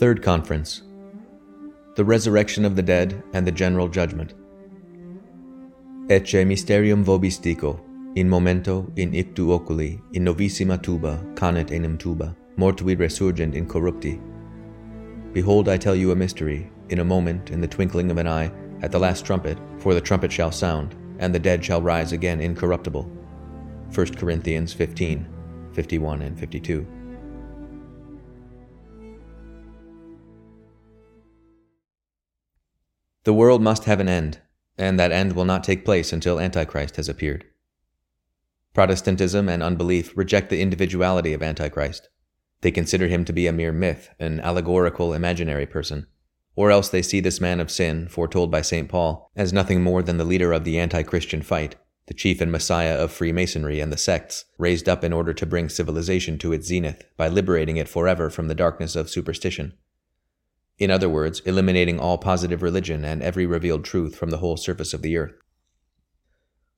Third Conference The Resurrection of the Dead and the General Judgment. Ecce mysterium vobis dico, in momento in ictu oculi, in novissima tuba, canet enim tuba, mortui resurgent in corrupti. Behold, I tell you a mystery, in a moment, in the twinkling of an eye, at the last trumpet, for the trumpet shall sound, and the dead shall rise again incorruptible. 1 Corinthians 15, 51 and 52. The world must have an end, and that end will not take place until Antichrist has appeared. Protestantism and unbelief reject the individuality of Antichrist. They consider him to be a mere myth, an allegorical, imaginary person. Or else they see this man of sin, foretold by St. Paul, as nothing more than the leader of the anti Christian fight, the chief and messiah of Freemasonry and the sects, raised up in order to bring civilization to its zenith by liberating it forever from the darkness of superstition. In other words, eliminating all positive religion and every revealed truth from the whole surface of the earth.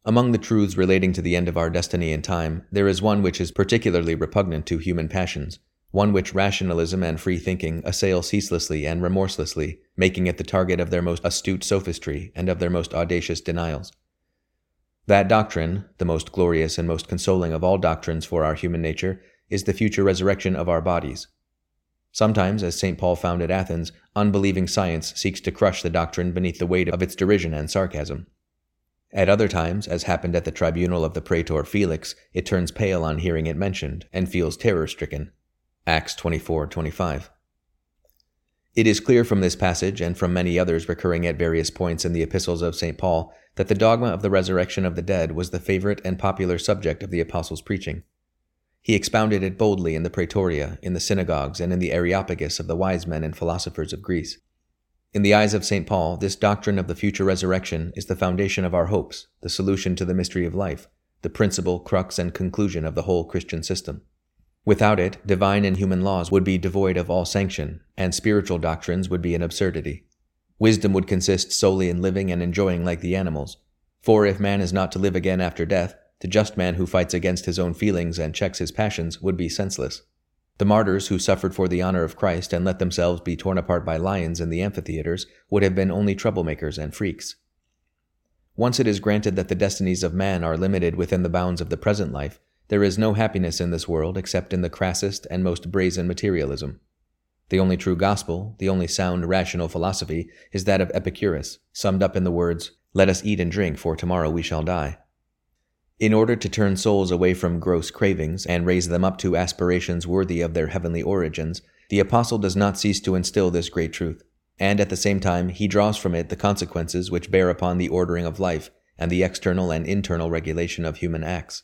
Among the truths relating to the end of our destiny in time, there is one which is particularly repugnant to human passions, one which rationalism and free thinking assail ceaselessly and remorselessly, making it the target of their most astute sophistry and of their most audacious denials. That doctrine, the most glorious and most consoling of all doctrines for our human nature, is the future resurrection of our bodies, Sometimes, as St. Paul found at Athens, unbelieving science seeks to crush the doctrine beneath the weight of its derision and sarcasm. At other times, as happened at the tribunal of the praetor Felix, it turns pale on hearing it mentioned and feels terror stricken. Acts 24:25. It is clear from this passage and from many others recurring at various points in the epistles of St. Paul that the dogma of the resurrection of the dead was the favorite and popular subject of the apostles' preaching. He expounded it boldly in the praetoria, in the synagogues, and in the Areopagus of the wise men and philosophers of Greece. In the eyes of St. Paul, this doctrine of the future resurrection is the foundation of our hopes, the solution to the mystery of life, the principal, crux, and conclusion of the whole Christian system. Without it, divine and human laws would be devoid of all sanction, and spiritual doctrines would be an absurdity. Wisdom would consist solely in living and enjoying like the animals. For if man is not to live again after death, the just man who fights against his own feelings and checks his passions would be senseless. The martyrs who suffered for the honor of Christ and let themselves be torn apart by lions in the amphitheaters would have been only troublemakers and freaks. Once it is granted that the destinies of man are limited within the bounds of the present life, there is no happiness in this world except in the crassest and most brazen materialism. The only true gospel, the only sound rational philosophy, is that of Epicurus, summed up in the words, Let us eat and drink, for tomorrow we shall die. In order to turn souls away from gross cravings and raise them up to aspirations worthy of their heavenly origins, the Apostle does not cease to instill this great truth, and at the same time he draws from it the consequences which bear upon the ordering of life and the external and internal regulation of human acts.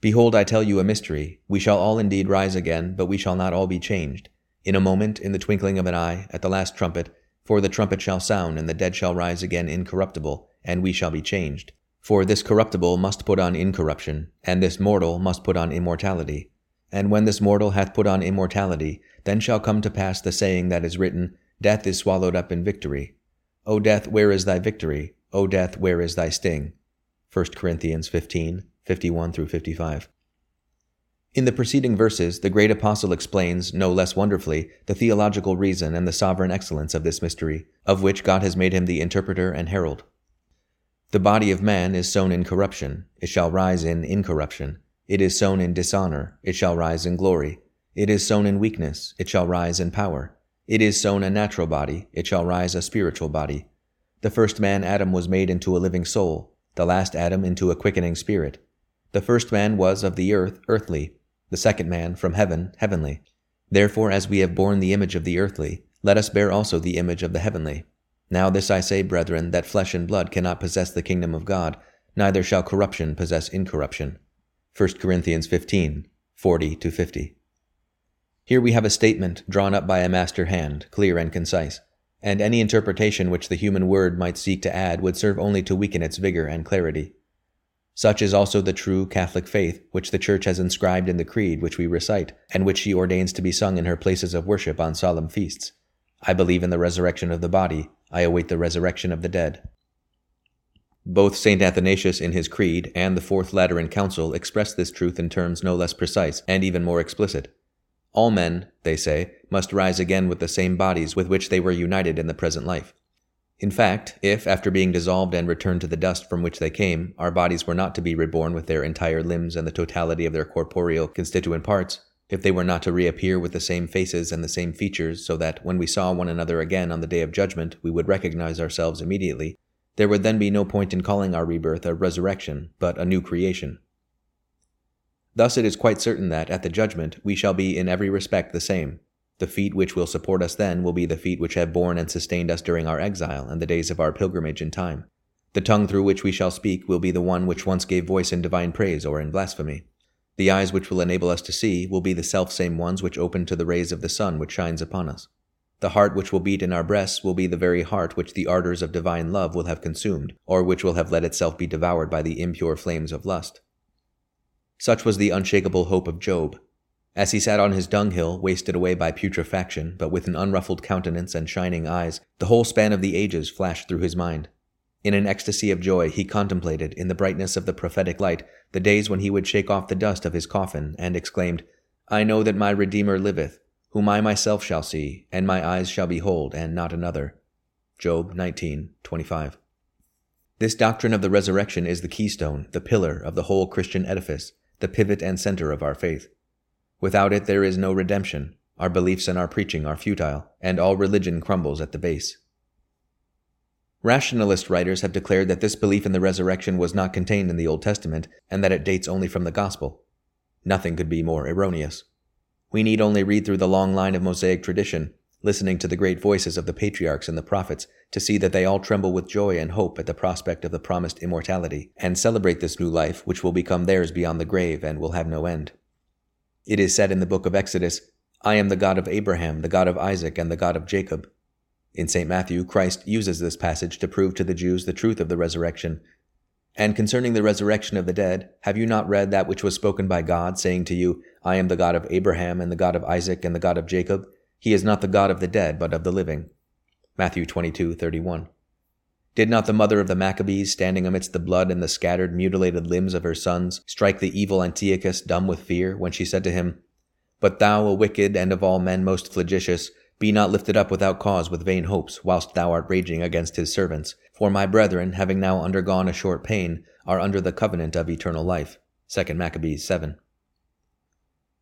Behold, I tell you a mystery. We shall all indeed rise again, but we shall not all be changed. In a moment, in the twinkling of an eye, at the last trumpet, for the trumpet shall sound, and the dead shall rise again incorruptible, and we shall be changed. For this corruptible must put on incorruption, and this mortal must put on immortality. And when this mortal hath put on immortality, then shall come to pass the saying that is written, Death is swallowed up in victory. O death, where is thy victory? O death, where is thy sting? 1 Corinthians 15, 51 through 55. In the preceding verses, the great apostle explains, no less wonderfully, the theological reason and the sovereign excellence of this mystery, of which God has made him the interpreter and herald. The body of man is sown in corruption, it shall rise in incorruption. It is sown in dishonor, it shall rise in glory. It is sown in weakness, it shall rise in power. It is sown a natural body, it shall rise a spiritual body. The first man, Adam, was made into a living soul, the last Adam into a quickening spirit. The first man was of the earth, earthly, the second man from heaven, heavenly. Therefore, as we have borne the image of the earthly, let us bear also the image of the heavenly. Now this I say, brethren, that flesh and blood cannot possess the kingdom of God, neither shall corruption possess incorruption. 1 Corinthians 15, 40 50. Here we have a statement drawn up by a master hand, clear and concise, and any interpretation which the human word might seek to add would serve only to weaken its vigor and clarity. Such is also the true Catholic faith which the Church has inscribed in the creed which we recite, and which she ordains to be sung in her places of worship on solemn feasts. I believe in the resurrection of the body, I await the resurrection of the dead. Both St. Athanasius in his Creed and the Fourth Lateran Council express this truth in terms no less precise and even more explicit. All men, they say, must rise again with the same bodies with which they were united in the present life. In fact, if, after being dissolved and returned to the dust from which they came, our bodies were not to be reborn with their entire limbs and the totality of their corporeal constituent parts, if they were not to reappear with the same faces and the same features, so that when we saw one another again on the day of judgment, we would recognize ourselves immediately, there would then be no point in calling our rebirth a resurrection, but a new creation. Thus it is quite certain that, at the judgment, we shall be in every respect the same. The feet which will support us then will be the feet which have borne and sustained us during our exile and the days of our pilgrimage in time. The tongue through which we shall speak will be the one which once gave voice in divine praise or in blasphemy. The eyes which will enable us to see will be the self-same ones which open to the rays of the sun which shines upon us. The heart which will beat in our breasts will be the very heart which the ardors of divine love will have consumed, or which will have let itself be devoured by the impure flames of lust. Such was the unshakable hope of Job. As he sat on his dunghill, wasted away by putrefaction, but with an unruffled countenance and shining eyes, the whole span of the ages flashed through his mind. In an ecstasy of joy, he contemplated, in the brightness of the prophetic light, the days when he would shake off the dust of his coffin, and exclaimed, I know that my Redeemer liveth, whom I myself shall see, and my eyes shall behold, and not another. Job 19:25. This doctrine of the resurrection is the keystone, the pillar of the whole Christian edifice the pivot and center of our faith. Without it, there is no redemption. Our beliefs and our preaching are futile, and all religion crumbles at the base. Rationalist writers have declared that this belief in the resurrection was not contained in the Old Testament and that it dates only from the Gospel. Nothing could be more erroneous. We need only read through the long line of Mosaic tradition, listening to the great voices of the patriarchs and the prophets, to see that they all tremble with joy and hope at the prospect of the promised immortality, and celebrate this new life which will become theirs beyond the grave and will have no end. It is said in the book of Exodus, I am the God of Abraham, the God of Isaac, and the God of Jacob. In St. Matthew, Christ uses this passage to prove to the Jews the truth of the resurrection. And concerning the resurrection of the dead, have you not read that which was spoken by God, saying to you, I am the God of Abraham, and the God of Isaac, and the God of Jacob? He is not the God of the dead, but of the living. Matthew 22:31. Did not the mother of the Maccabees, standing amidst the blood and the scattered, mutilated limbs of her sons, strike the evil Antiochus dumb with fear when she said to him, But thou, a wicked and of all men most flagitious, be not lifted up without cause with vain hopes, whilst thou art raging against his servants. For my brethren, having now undergone a short pain, are under the covenant of eternal life. 2 Maccabees 7.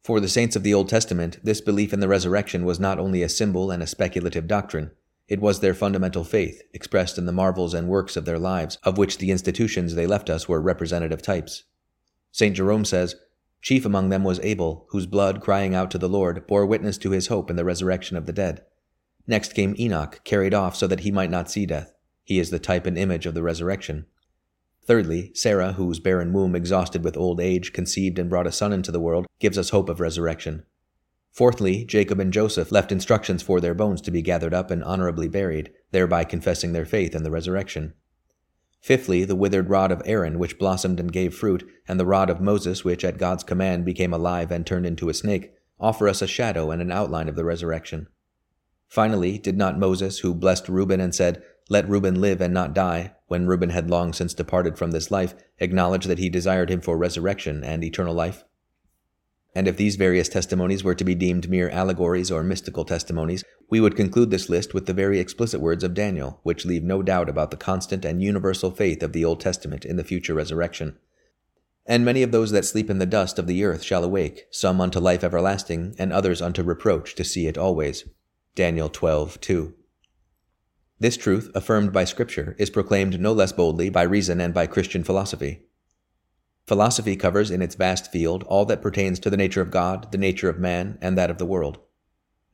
For the saints of the Old Testament, this belief in the resurrection was not only a symbol and a speculative doctrine, it was their fundamental faith, expressed in the marvels and works of their lives, of which the institutions they left us were representative types. St. Jerome says, Chief among them was Abel, whose blood, crying out to the Lord, bore witness to his hope in the resurrection of the dead. Next came Enoch, carried off so that he might not see death. He is the type and image of the resurrection. Thirdly, Sarah, whose barren womb, exhausted with old age, conceived and brought a son into the world, gives us hope of resurrection. Fourthly, Jacob and Joseph left instructions for their bones to be gathered up and honorably buried, thereby confessing their faith in the resurrection. Fifthly, the withered rod of Aaron, which blossomed and gave fruit, and the rod of Moses, which at God's command became alive and turned into a snake, offer us a shadow and an outline of the resurrection. Finally, did not Moses, who blessed Reuben and said, Let Reuben live and not die, when Reuben had long since departed from this life, acknowledge that he desired him for resurrection and eternal life? And if these various testimonies were to be deemed mere allegories or mystical testimonies, we would conclude this list with the very explicit words of Daniel, which leave no doubt about the constant and universal faith of the Old Testament in the future resurrection. And many of those that sleep in the dust of the earth shall awake, some unto life everlasting, and others unto reproach to see it always. Daniel 12, 2. This truth, affirmed by Scripture, is proclaimed no less boldly by reason and by Christian philosophy. Philosophy covers in its vast field all that pertains to the nature of God, the nature of man, and that of the world.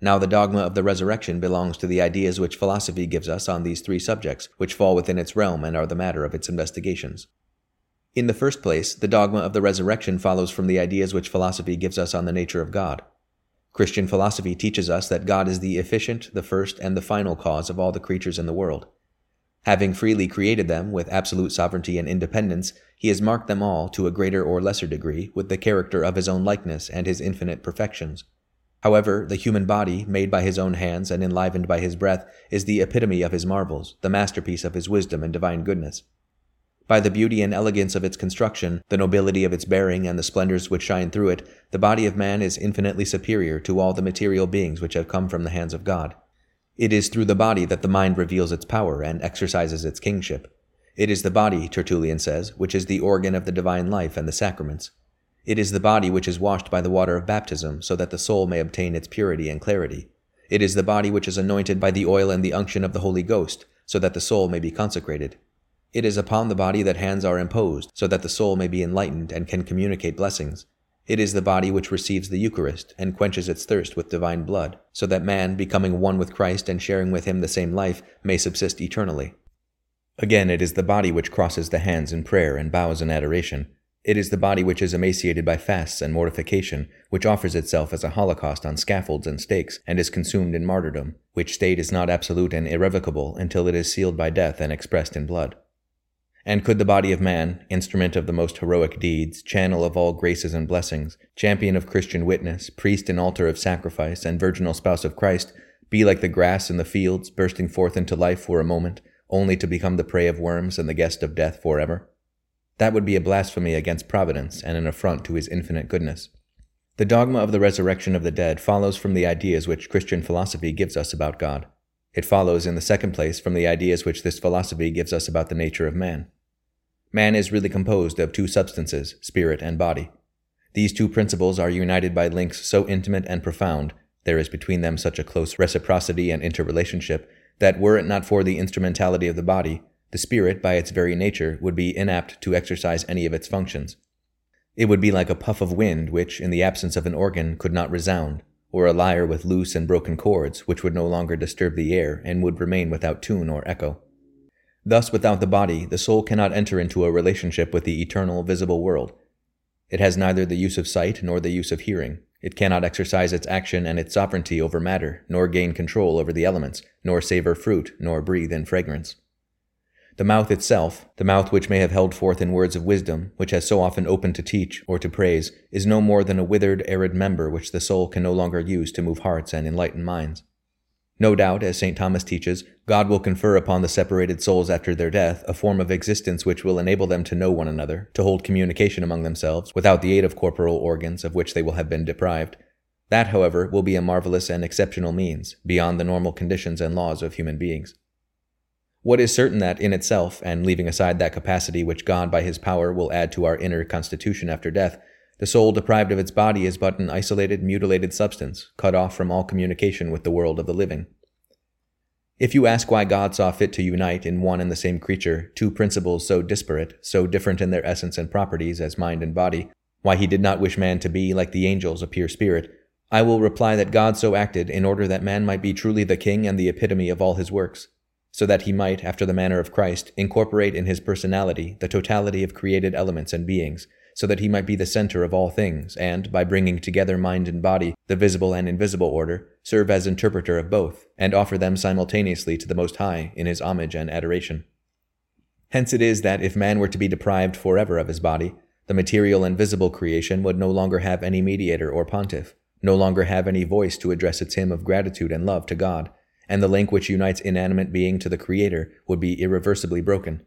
Now, the dogma of the resurrection belongs to the ideas which philosophy gives us on these three subjects, which fall within its realm and are the matter of its investigations. In the first place, the dogma of the resurrection follows from the ideas which philosophy gives us on the nature of God. Christian philosophy teaches us that God is the efficient, the first, and the final cause of all the creatures in the world. Having freely created them with absolute sovereignty and independence, he has marked them all, to a greater or lesser degree, with the character of his own likeness and his infinite perfections. However, the human body, made by his own hands and enlivened by his breath, is the epitome of his marvels, the masterpiece of his wisdom and divine goodness. By the beauty and elegance of its construction, the nobility of its bearing, and the splendors which shine through it, the body of man is infinitely superior to all the material beings which have come from the hands of God. It is through the body that the mind reveals its power and exercises its kingship. It is the body, Tertullian says, which is the organ of the divine life and the sacraments. It is the body which is washed by the water of baptism, so that the soul may obtain its purity and clarity. It is the body which is anointed by the oil and the unction of the Holy Ghost, so that the soul may be consecrated. It is upon the body that hands are imposed, so that the soul may be enlightened and can communicate blessings. It is the body which receives the Eucharist and quenches its thirst with divine blood, so that man, becoming one with Christ and sharing with him the same life, may subsist eternally. Again, it is the body which crosses the hands in prayer and bows in adoration. It is the body which is emaciated by fasts and mortification, which offers itself as a holocaust on scaffolds and stakes, and is consumed in martyrdom, which state is not absolute and irrevocable until it is sealed by death and expressed in blood. And could the body of man, instrument of the most heroic deeds, channel of all graces and blessings, champion of Christian witness, priest and altar of sacrifice, and virginal spouse of Christ, be like the grass in the fields, bursting forth into life for a moment, only to become the prey of worms and the guest of death forever? That would be a blasphemy against Providence and an affront to his infinite goodness. The dogma of the resurrection of the dead follows from the ideas which Christian philosophy gives us about God. It follows, in the second place, from the ideas which this philosophy gives us about the nature of man. Man is really composed of two substances, spirit and body. These two principles are united by links so intimate and profound, there is between them such a close reciprocity and interrelationship, that were it not for the instrumentality of the body, the spirit, by its very nature, would be inapt to exercise any of its functions. It would be like a puff of wind which, in the absence of an organ, could not resound, or a lyre with loose and broken chords, which would no longer disturb the air and would remain without tune or echo. Thus, without the body, the soul cannot enter into a relationship with the eternal, visible world. It has neither the use of sight nor the use of hearing. It cannot exercise its action and its sovereignty over matter, nor gain control over the elements, nor savor fruit, nor breathe in fragrance. The mouth itself, the mouth which may have held forth in words of wisdom, which has so often opened to teach or to praise, is no more than a withered, arid member which the soul can no longer use to move hearts and enlighten minds. No doubt, as St. Thomas teaches, God will confer upon the separated souls after their death a form of existence which will enable them to know one another, to hold communication among themselves, without the aid of corporal organs of which they will have been deprived. That, however, will be a marvelous and exceptional means, beyond the normal conditions and laws of human beings. What is certain that in itself, and leaving aside that capacity which God by his power will add to our inner constitution after death, the soul deprived of its body is but an isolated, mutilated substance, cut off from all communication with the world of the living. If you ask why God saw fit to unite in one and the same creature two principles so disparate, so different in their essence and properties as mind and body, why he did not wish man to be, like the angels, a pure spirit, I will reply that God so acted in order that man might be truly the king and the epitome of all his works, so that he might, after the manner of Christ, incorporate in his personality the totality of created elements and beings, so that he might be the center of all things, and, by bringing together mind and body, the visible and invisible order, serve as interpreter of both, and offer them simultaneously to the Most High in his homage and adoration. Hence it is that if man were to be deprived forever of his body, the material and visible creation would no longer have any mediator or pontiff, no longer have any voice to address its hymn of gratitude and love to God, and the link which unites inanimate being to the Creator would be irreversibly broken.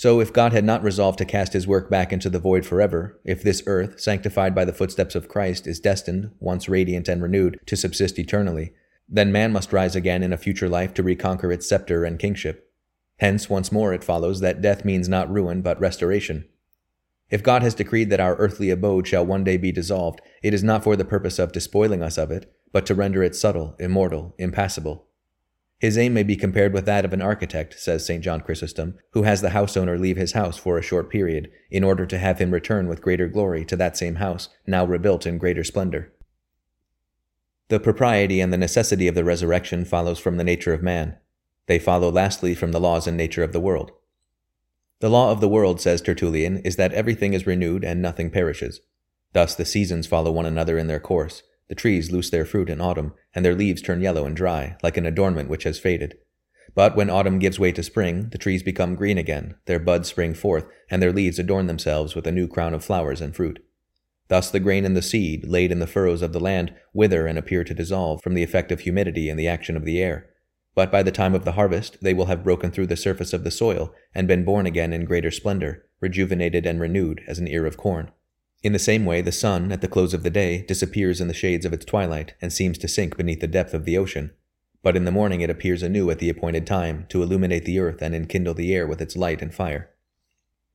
So, if God had not resolved to cast his work back into the void forever, if this earth, sanctified by the footsteps of Christ, is destined, once radiant and renewed, to subsist eternally, then man must rise again in a future life to reconquer its scepter and kingship. Hence, once more, it follows that death means not ruin, but restoration. If God has decreed that our earthly abode shall one day be dissolved, it is not for the purpose of despoiling us of it, but to render it subtle, immortal, impassible. His aim may be compared with that of an architect, says St. John Chrysostom, who has the house owner leave his house for a short period, in order to have him return with greater glory to that same house, now rebuilt in greater splendor. The propriety and the necessity of the resurrection follows from the nature of man. They follow lastly from the laws and nature of the world. The law of the world, says Tertullian, is that everything is renewed and nothing perishes. Thus the seasons follow one another in their course, the trees lose their fruit in autumn, and their leaves turn yellow and dry, like an adornment which has faded. But when autumn gives way to spring, the trees become green again, their buds spring forth, and their leaves adorn themselves with a new crown of flowers and fruit. Thus the grain and the seed, laid in the furrows of the land, wither and appear to dissolve from the effect of humidity and the action of the air. But by the time of the harvest, they will have broken through the surface of the soil and been born again in greater splendor, rejuvenated and renewed as an ear of corn. In the same way, the sun, at the close of the day, disappears in the shades of its twilight and seems to sink beneath the depth of the ocean. But in the morning it appears anew at the appointed time to illuminate the earth and enkindle the air with its light and fire.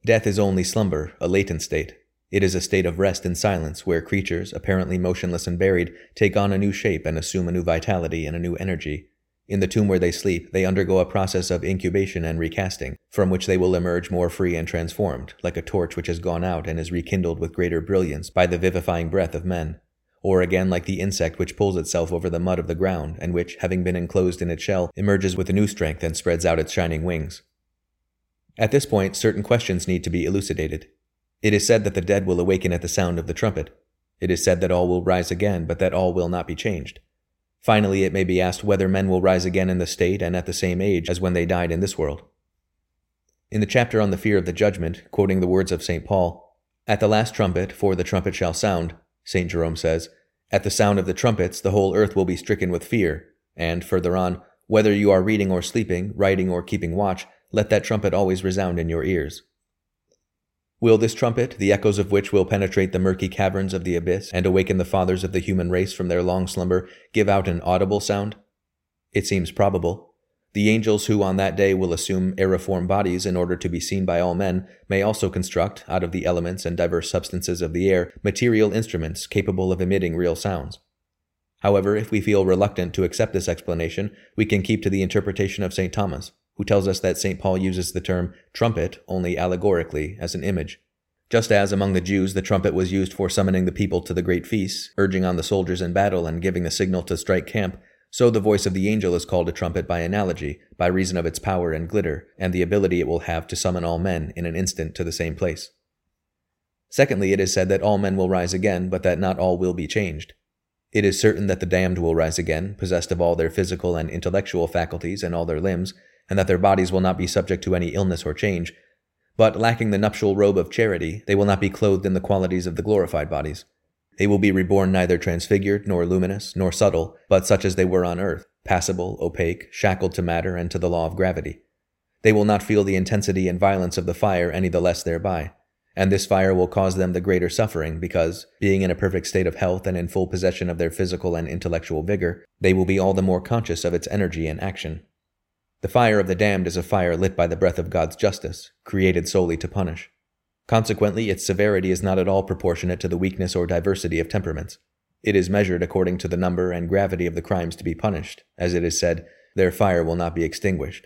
Death is only slumber, a latent state. It is a state of rest and silence where creatures, apparently motionless and buried, take on a new shape and assume a new vitality and a new energy. In the tomb where they sleep, they undergo a process of incubation and recasting, from which they will emerge more free and transformed, like a torch which has gone out and is rekindled with greater brilliance by the vivifying breath of men. Or again, like the insect which pulls itself over the mud of the ground, and which, having been enclosed in its shell, emerges with a new strength and spreads out its shining wings. At this point, certain questions need to be elucidated. It is said that the dead will awaken at the sound of the trumpet. It is said that all will rise again, but that all will not be changed. Finally, it may be asked whether men will rise again in the state and at the same age as when they died in this world. In the chapter on the fear of the judgment, quoting the words of St. Paul, At the last trumpet, for the trumpet shall sound, St. Jerome says, At the sound of the trumpets, the whole earth will be stricken with fear. And further on, whether you are reading or sleeping, writing or keeping watch, let that trumpet always resound in your ears. Will this trumpet, the echoes of which will penetrate the murky caverns of the abyss and awaken the fathers of the human race from their long slumber, give out an audible sound? It seems probable. The angels who on that day will assume aeriform bodies in order to be seen by all men may also construct, out of the elements and diverse substances of the air, material instruments capable of emitting real sounds. However, if we feel reluctant to accept this explanation, we can keep to the interpretation of St. Thomas who tells us that St. Paul uses the term trumpet only allegorically as an image. Just as among the Jews the trumpet was used for summoning the people to the great feasts, urging on the soldiers in battle, and giving the signal to strike camp, so the voice of the angel is called a trumpet by analogy, by reason of its power and glitter, and the ability it will have to summon all men in an instant to the same place. Secondly, it is said that all men will rise again, but that not all will be changed. It is certain that the damned will rise again, possessed of all their physical and intellectual faculties and all their limbs, and that their bodies will not be subject to any illness or change. But lacking the nuptial robe of charity, they will not be clothed in the qualities of the glorified bodies. They will be reborn neither transfigured, nor luminous, nor subtle, but such as they were on earth, passible, opaque, shackled to matter and to the law of gravity. They will not feel the intensity and violence of the fire any the less thereby, and this fire will cause them the greater suffering because, being in a perfect state of health and in full possession of their physical and intellectual vigor, they will be all the more conscious of its energy and action. The fire of the damned is a fire lit by the breath of God's justice, created solely to punish. Consequently, its severity is not at all proportionate to the weakness or diversity of temperaments. It is measured according to the number and gravity of the crimes to be punished, as it is said, Their fire will not be extinguished.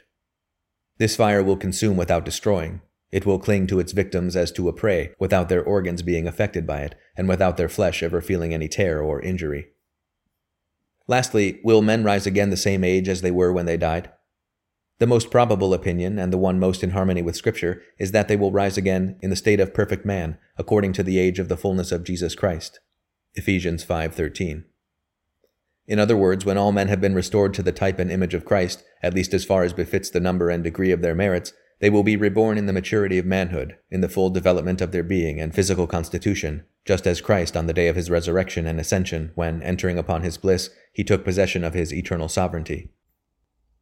This fire will consume without destroying. It will cling to its victims as to a prey, without their organs being affected by it, and without their flesh ever feeling any tear or injury. Lastly, will men rise again the same age as they were when they died? The most probable opinion, and the one most in harmony with Scripture, is that they will rise again in the state of perfect man, according to the age of the fullness of Jesus Christ. Ephesians 5:13. In other words, when all men have been restored to the type and image of Christ, at least as far as befits the number and degree of their merits, they will be reborn in the maturity of manhood, in the full development of their being and physical constitution, just as Christ on the day of his resurrection and ascension, when, entering upon his bliss, he took possession of his eternal sovereignty.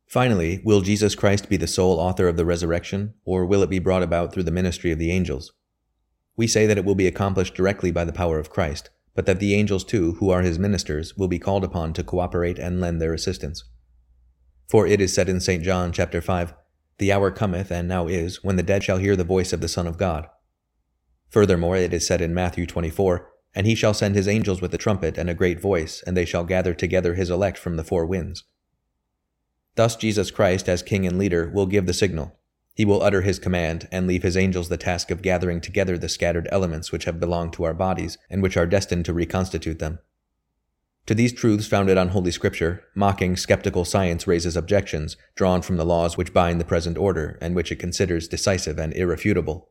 Finally, will Jesus Christ be the sole author of the resurrection, or will it be brought about through the ministry of the angels? We say that it will be accomplished directly by the power of Christ, but that the angels too, who are his ministers, will be called upon to cooperate and lend their assistance. For it is said in St. John chapter 5, The hour cometh, and now is, when the dead shall hear the voice of the Son of God. Furthermore, it is said in Matthew 24, And he shall send his angels with a trumpet and a great voice, and they shall gather together his elect from the four winds. Thus, Jesus Christ, as King and leader, will give the signal. He will utter his command and leave his angels the task of gathering together the scattered elements which have belonged to our bodies and which are destined to reconstitute them. To these truths founded on Holy Scripture, mocking skeptical science raises objections drawn from the laws which bind the present order and which it considers decisive and irrefutable.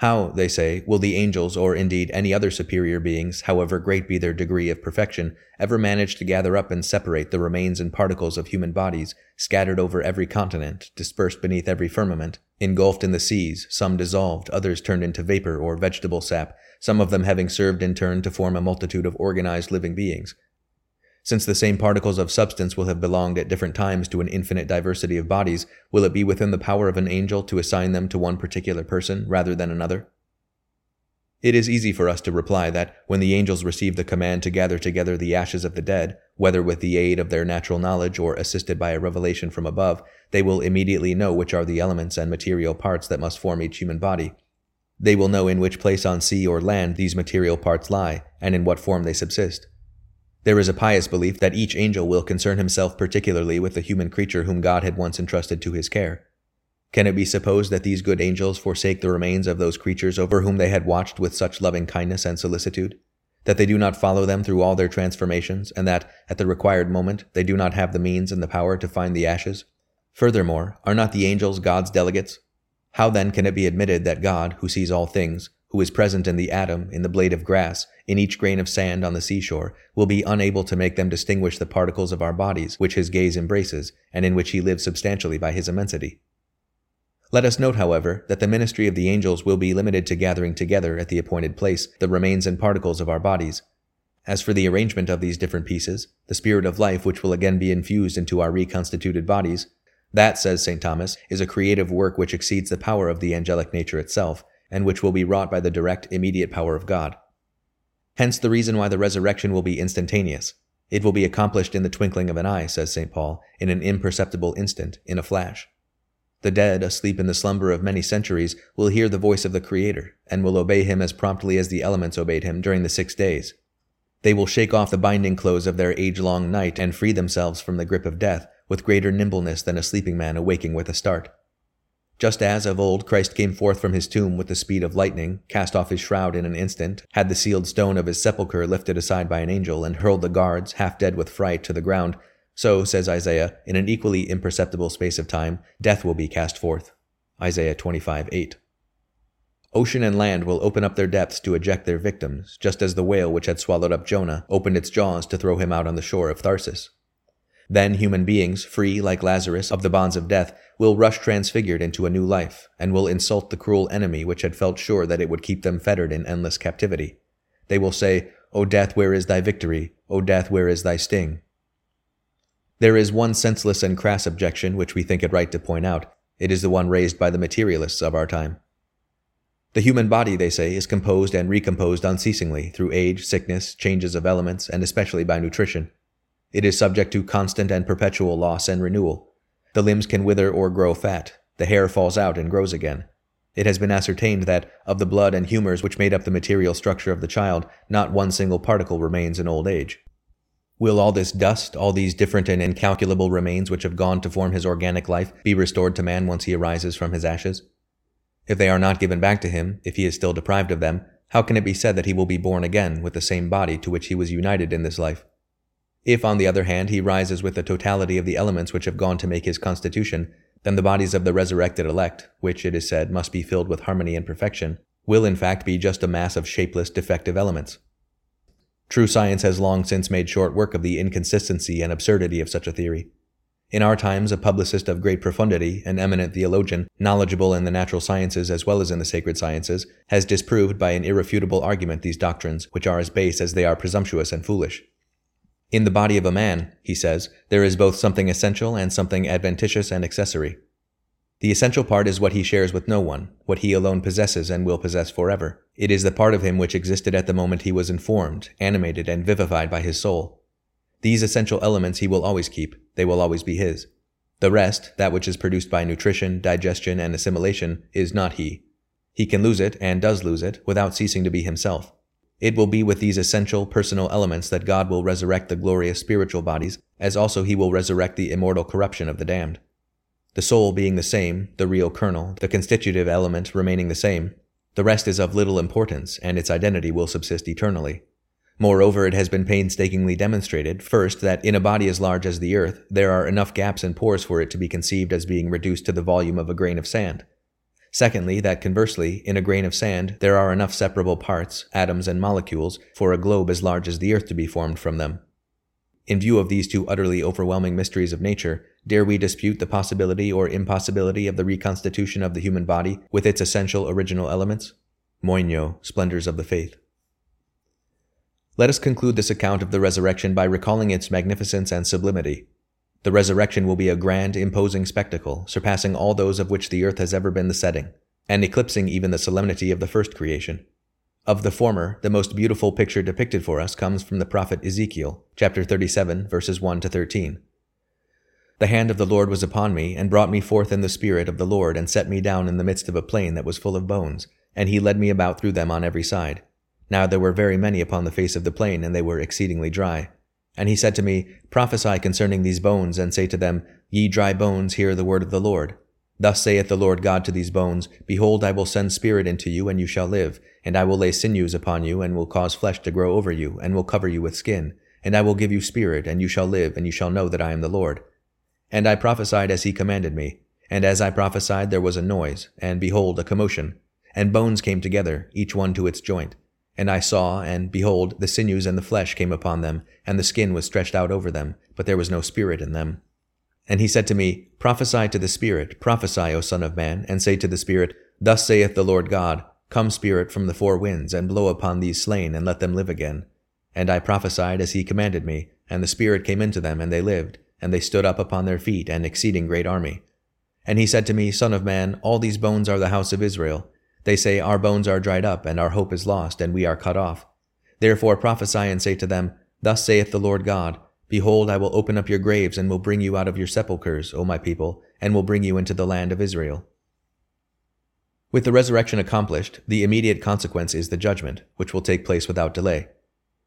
How, they say, will the angels, or indeed any other superior beings, however great be their degree of perfection, ever manage to gather up and separate the remains and particles of human bodies, scattered over every continent, dispersed beneath every firmament, engulfed in the seas, some dissolved, others turned into vapor or vegetable sap, some of them having served in turn to form a multitude of organized living beings? Since the same particles of substance will have belonged at different times to an infinite diversity of bodies, will it be within the power of an angel to assign them to one particular person rather than another? It is easy for us to reply that when the angels receive the command to gather together the ashes of the dead, whether with the aid of their natural knowledge or assisted by a revelation from above, they will immediately know which are the elements and material parts that must form each human body. They will know in which place on sea or land these material parts lie, and in what form they subsist. There is a pious belief that each angel will concern himself particularly with the human creature whom God had once entrusted to his care. Can it be supposed that these good angels forsake the remains of those creatures over whom they had watched with such loving kindness and solicitude? That they do not follow them through all their transformations, and that, at the required moment, they do not have the means and the power to find the ashes? Furthermore, are not the angels God's delegates? How then can it be admitted that God, who sees all things, who is present in the atom, in the blade of grass, in each grain of sand on the seashore, will be unable to make them distinguish the particles of our bodies which his gaze embraces, and in which he lives substantially by his immensity. Let us note, however, that the ministry of the angels will be limited to gathering together at the appointed place the remains and particles of our bodies. As for the arrangement of these different pieces, the spirit of life which will again be infused into our reconstituted bodies, that, says St. Thomas, is a creative work which exceeds the power of the angelic nature itself, and which will be wrought by the direct, immediate power of God. Hence the reason why the resurrection will be instantaneous. It will be accomplished in the twinkling of an eye, says St. Paul, in an imperceptible instant, in a flash. The dead, asleep in the slumber of many centuries, will hear the voice of the Creator, and will obey him as promptly as the elements obeyed him during the six days. They will shake off the binding clothes of their age long night and free themselves from the grip of death with greater nimbleness than a sleeping man awaking with a start. Just as of old Christ came forth from his tomb with the speed of lightning, cast off his shroud in an instant, had the sealed stone of his sepulchre lifted aside by an angel, and hurled the guards, half dead with fright, to the ground, so, says Isaiah, in an equally imperceptible space of time, death will be cast forth. Isaiah 25 8. Ocean and land will open up their depths to eject their victims, just as the whale which had swallowed up Jonah opened its jaws to throw him out on the shore of Tharsis. Then human beings, free like Lazarus of the bonds of death, will rush transfigured into a new life, and will insult the cruel enemy which had felt sure that it would keep them fettered in endless captivity. They will say, O death, where is thy victory? O death, where is thy sting? There is one senseless and crass objection which we think it right to point out. It is the one raised by the materialists of our time. The human body, they say, is composed and recomposed unceasingly through age, sickness, changes of elements, and especially by nutrition. It is subject to constant and perpetual loss and renewal. The limbs can wither or grow fat. The hair falls out and grows again. It has been ascertained that, of the blood and humors which made up the material structure of the child, not one single particle remains in old age. Will all this dust, all these different and incalculable remains which have gone to form his organic life, be restored to man once he arises from his ashes? If they are not given back to him, if he is still deprived of them, how can it be said that he will be born again with the same body to which he was united in this life? If, on the other hand, he rises with the totality of the elements which have gone to make his constitution, then the bodies of the resurrected elect, which, it is said, must be filled with harmony and perfection, will in fact be just a mass of shapeless, defective elements. True science has long since made short work of the inconsistency and absurdity of such a theory. In our times, a publicist of great profundity, an eminent theologian, knowledgeable in the natural sciences as well as in the sacred sciences, has disproved by an irrefutable argument these doctrines, which are as base as they are presumptuous and foolish. In the body of a man, he says, there is both something essential and something adventitious and accessory. The essential part is what he shares with no one, what he alone possesses and will possess forever. It is the part of him which existed at the moment he was informed, animated, and vivified by his soul. These essential elements he will always keep, they will always be his. The rest, that which is produced by nutrition, digestion, and assimilation, is not he. He can lose it, and does lose it, without ceasing to be himself. It will be with these essential personal elements that God will resurrect the glorious spiritual bodies, as also he will resurrect the immortal corruption of the damned. The soul being the same, the real kernel, the constitutive element remaining the same, the rest is of little importance, and its identity will subsist eternally. Moreover, it has been painstakingly demonstrated, first, that in a body as large as the earth, there are enough gaps and pores for it to be conceived as being reduced to the volume of a grain of sand. Secondly, that conversely, in a grain of sand, there are enough separable parts, atoms, and molecules for a globe as large as the earth to be formed from them. In view of these two utterly overwhelming mysteries of nature, dare we dispute the possibility or impossibility of the reconstitution of the human body with its essential original elements? Moigno, Splendors of the Faith. Let us conclude this account of the resurrection by recalling its magnificence and sublimity. The resurrection will be a grand, imposing spectacle, surpassing all those of which the earth has ever been the setting, and eclipsing even the solemnity of the first creation. Of the former, the most beautiful picture depicted for us comes from the prophet Ezekiel, chapter 37, verses 1 to 13. The hand of the Lord was upon me, and brought me forth in the spirit of the Lord, and set me down in the midst of a plain that was full of bones, and he led me about through them on every side. Now there were very many upon the face of the plain, and they were exceedingly dry. And he said to me, Prophesy concerning these bones, and say to them, Ye dry bones, hear the word of the Lord. Thus saith the Lord God to these bones, Behold, I will send spirit into you, and you shall live, and I will lay sinews upon you, and will cause flesh to grow over you, and will cover you with skin. And I will give you spirit, and you shall live, and you shall know that I am the Lord. And I prophesied as he commanded me. And as I prophesied, there was a noise, and behold, a commotion. And bones came together, each one to its joint. And I saw, and behold, the sinews and the flesh came upon them, and the skin was stretched out over them, but there was no spirit in them. And he said to me, Prophesy to the Spirit, prophesy, O Son of Man, and say to the Spirit, Thus saith the Lord God, Come, Spirit, from the four winds, and blow upon these slain, and let them live again. And I prophesied as he commanded me, and the Spirit came into them, and they lived, and they stood up upon their feet, an exceeding great army. And he said to me, Son of man, all these bones are the house of Israel. They say, Our bones are dried up, and our hope is lost, and we are cut off. Therefore prophesy and say to them, Thus saith the Lord God, Behold, I will open up your graves, and will bring you out of your sepulchres, O my people, and will bring you into the land of Israel. With the resurrection accomplished, the immediate consequence is the judgment, which will take place without delay.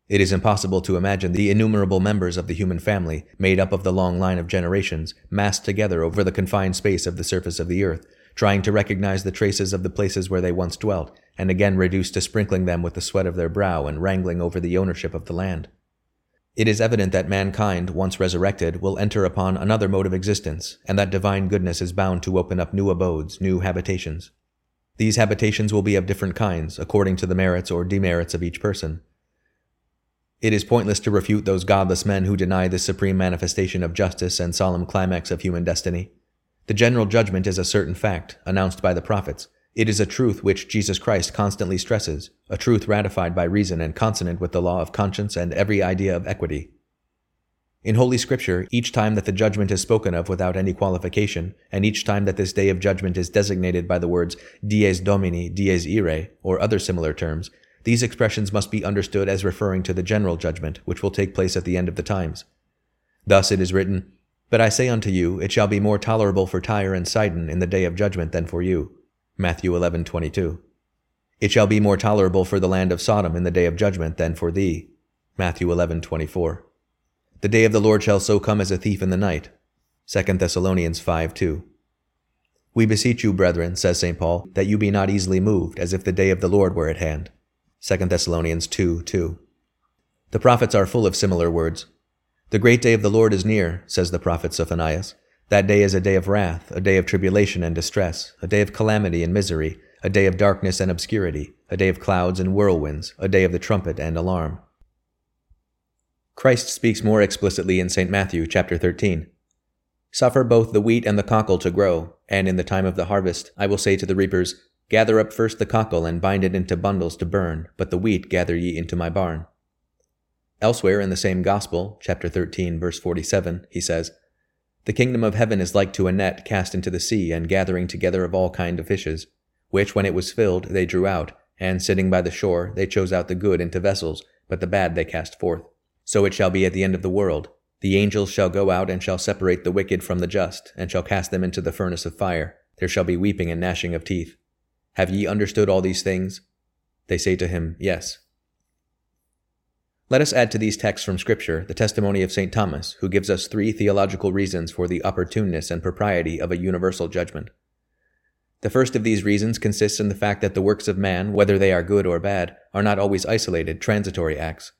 It is impossible to imagine the innumerable members of the human family, made up of the long line of generations, massed together over the confined space of the surface of the earth, trying to recognize the traces of the places where they once dwelt, and again reduced to sprinkling them with the sweat of their brow and wrangling over the ownership of the land. It is evident that mankind, once resurrected, will enter upon another mode of existence, and that divine goodness is bound to open up new abodes, new habitations. These habitations will be of different kinds, according to the merits or demerits of each person. It is pointless to refute those godless men who deny this supreme manifestation of justice and solemn climax of human destiny. The general judgment is a certain fact, announced by the prophets. It is a truth which Jesus Christ constantly stresses, a truth ratified by reason and consonant with the law of conscience and every idea of equity. In Holy Scripture, each time that the judgment is spoken of without any qualification, and each time that this day of judgment is designated by the words dies domini, dies irae, or other similar terms, these expressions must be understood as referring to the general judgment, which will take place at the end of the times. Thus it is written, But I say unto you, it shall be more tolerable for Tyre and Sidon in the day of judgment than for you. Matthew 11:22. It shall be more tolerable for the land of Sodom in the day of judgment than for thee. Matthew 11:24. The day of the Lord shall so come as a thief in the night. 2 Thessalonians 5:2. We beseech you, brethren, says St. Paul, that you be not easily moved, as if the day of the Lord were at hand. 2 Thessalonians 2 2. The prophets are full of similar words. The great day of the Lord is near, says the prophet Sophonias. That day is a day of wrath, a day of tribulation and distress, a day of calamity and misery, a day of darkness and obscurity, a day of clouds and whirlwinds, a day of the trumpet and alarm. Christ speaks more explicitly in St. Matthew chapter 13. Suffer both the wheat and the cockle to grow, and in the time of the harvest I will say to the reapers, Gather up first the cockle and bind it into bundles to burn, but the wheat gather ye into my barn. Elsewhere in the same Gospel, chapter 13, verse 47, he says, The kingdom of heaven is like to a net cast into the sea and gathering together of all kind of fishes, which when it was filled they drew out, and sitting by the shore they chose out the good into vessels, but the bad they cast forth. So it shall be at the end of the world. The angels shall go out and shall separate the wicked from the just, and shall cast them into the furnace of fire. There shall be weeping and gnashing of teeth. Have ye understood all these things? They say to him, Yes. Let us add to these texts from Scripture the testimony of St. Thomas, who gives us three theological reasons for the opportuneness and propriety of a universal judgment. The first of these reasons consists in the fact that the works of man, whether they are good or bad, are not always isolated, transitory acts.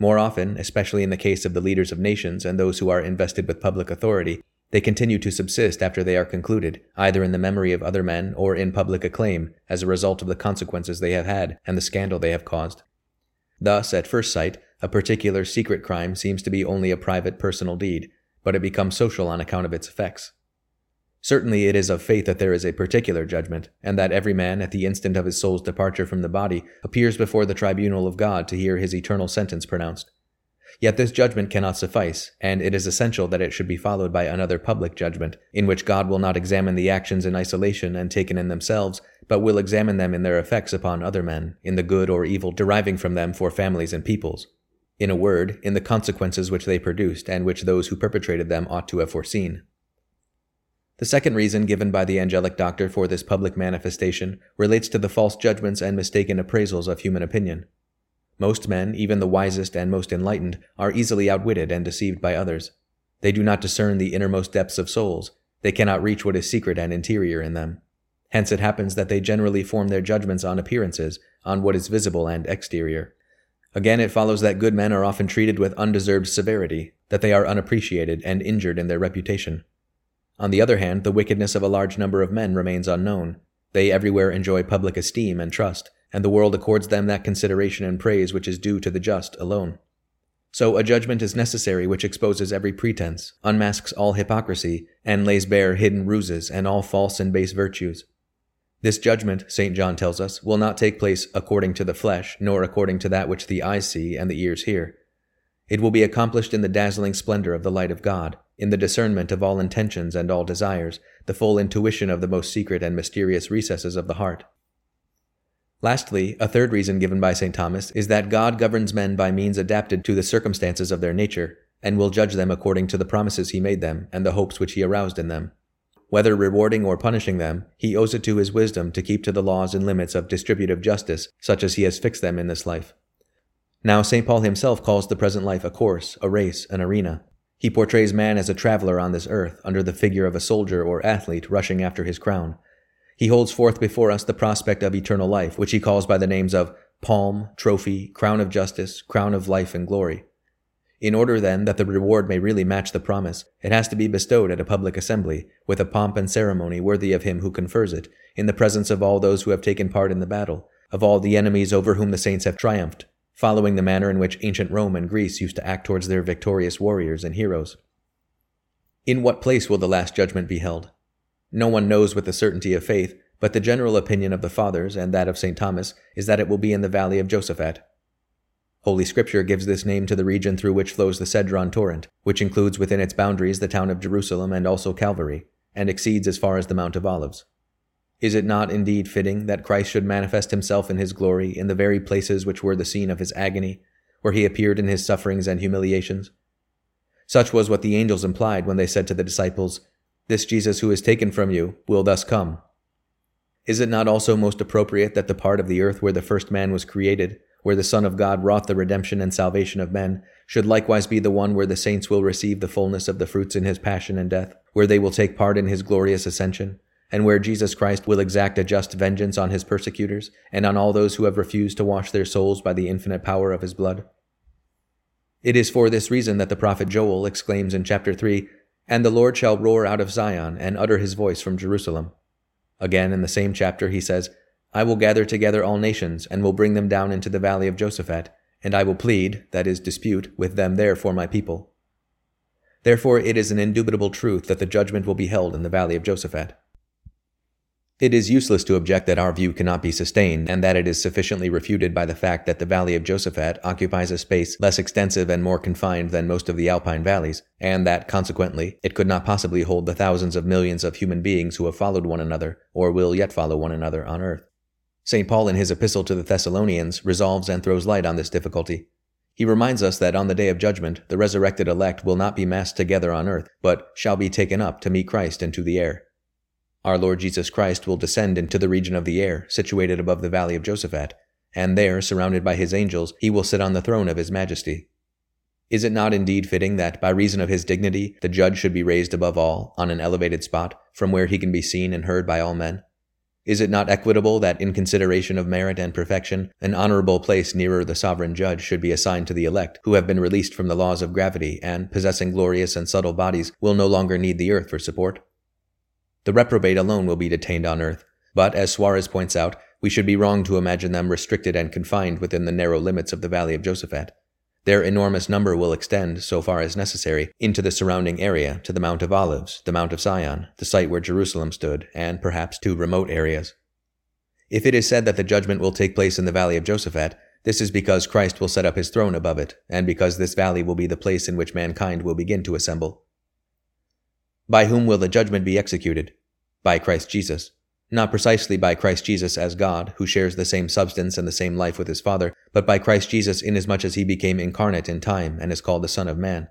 More often, especially in the case of the leaders of nations and those who are invested with public authority, they continue to subsist after they are concluded, either in the memory of other men or in public acclaim, as a result of the consequences they have had and the scandal they have caused. Thus, at first sight, a particular secret crime seems to be only a private personal deed, but it becomes social on account of its effects. Certainly it is of faith that there is a particular judgment, and that every man, at the instant of his soul's departure from the body, appears before the tribunal of God to hear his eternal sentence pronounced. Yet this judgment cannot suffice, and it is essential that it should be followed by another public judgment, in which God will not examine the actions in isolation and taken in themselves, but will examine them in their effects upon other men, in the good or evil deriving from them for families and peoples. In a word, in the consequences which they produced and which those who perpetrated them ought to have foreseen. The second reason given by the angelic doctor for this public manifestation relates to the false judgments and mistaken appraisals of human opinion. Most men, even the wisest and most enlightened, are easily outwitted and deceived by others. They do not discern the innermost depths of souls. They cannot reach what is secret and interior in them. Hence it happens that they generally form their judgments on appearances, on what is visible and exterior. Again, it follows that good men are often treated with undeserved severity, that they are unappreciated and injured in their reputation. On the other hand, the wickedness of a large number of men remains unknown. They everywhere enjoy public esteem and trust, and the world accords them that consideration and praise which is due to the just alone. So a judgment is necessary which exposes every pretense, unmasks all hypocrisy, and lays bare hidden ruses and all false and base virtues. This judgment, St. John tells us, will not take place according to the flesh, nor according to that which the eyes see and the ears hear. It will be accomplished in the dazzling splendor of the light of God, in the discernment of all intentions and all desires, the full intuition of the most secret and mysterious recesses of the heart. Lastly, a third reason given by St. Thomas is that God governs men by means adapted to the circumstances of their nature, and will judge them according to the promises he made them and the hopes which he aroused in them. Whether rewarding or punishing them, he owes it to his wisdom to keep to the laws and limits of distributive justice, such as he has fixed them in this life. Now, St. Paul himself calls the present life a course, a race, an arena. He portrays man as a traveler on this earth, under the figure of a soldier or athlete rushing after his crown. He holds forth before us the prospect of eternal life, which he calls by the names of palm, trophy, crown of justice, crown of life and glory. In order, then, that the reward may really match the promise, it has to be bestowed at a public assembly, with a pomp and ceremony worthy of him who confers it, in the presence of all those who have taken part in the battle, of all the enemies over whom the saints have triumphed, following the manner in which ancient Rome and Greece used to act towards their victorious warriors and heroes. In what place will the Last Judgment be held? No one knows with the certainty of faith, but the general opinion of the Fathers and that of St. Thomas is that it will be in the valley of Josaphat. Holy Scripture gives this name to the region through which flows the Cedron torrent, which includes within its boundaries the town of Jerusalem and also Calvary, and exceeds as far as the Mount of Olives. Is it not indeed fitting that Christ should manifest himself in his glory in the very places which were the scene of his agony, where he appeared in his sufferings and humiliations? Such was what the angels implied when they said to the disciples, This Jesus who is taken from you will thus come. Is it not also most appropriate that the part of the earth where the first man was created, where the Son of God wrought the redemption and salvation of men, should likewise be the one where the saints will receive the fullness of the fruits in his passion and death, where they will take part in his glorious ascension? and where Jesus Christ will exact a just vengeance on his persecutors and on all those who have refused to wash their souls by the infinite power of his blood. It is for this reason that the prophet Joel exclaims in chapter 3, And the Lord shall roar out of Zion and utter his voice from Jerusalem. Again, in the same chapter, he says, I will gather together all nations, and will bring them down into the valley of Josaphat, and I will plead, that is, dispute, with them there for my people. Therefore, it is an indubitable truth that the judgment will be held in the valley of Josaphat. It is useless to object that our view cannot be sustained, and that it is sufficiently refuted by the fact that the Valley of Josaphat occupies a space less extensive and more confined than most of the Alpine valleys, and that, consequently, it could not possibly hold the thousands of millions of human beings who have followed one another, or will yet follow one another, on earth. St. Paul, in his epistle to the Thessalonians, resolves and throws light on this difficulty. He reminds us that on the day of judgment, the resurrected elect will not be massed together on earth, but shall be taken up to meet Christ into the air. Our Lord Jesus Christ will descend into the region of the air, situated above the valley of Josaphat, and there, surrounded by his angels, he will sit on the throne of his majesty. Is it not indeed fitting that, by reason of his dignity, the judge should be raised above all, on an elevated spot, from where he can be seen and heard by all men? Is it not equitable that, in consideration of merit and perfection, an honorable place nearer the sovereign judge should be assigned to the elect, who have been released from the laws of gravity, and, possessing glorious and subtle bodies, will no longer need the earth for support? The reprobate alone will be detained on earth, but, as Suarez points out, we should be wrong to imagine them restricted and confined within the narrow limits of the valley of Josaphat. Their enormous number will extend, so far as necessary, into the surrounding area to the Mount of Olives, the Mount of Zion, the site where Jerusalem stood, and perhaps to remote areas. If it is said that the judgment will take place in the valley of Josaphat, this is because Christ will set up his throne above it, and because this valley will be the place in which mankind will begin to assemble. By whom will the judgment be executed? By Christ Jesus. Not precisely by Christ Jesus as God, who shares the same substance and the same life with his Father, but by Christ Jesus inasmuch as he became incarnate in time and is called the Son of Man.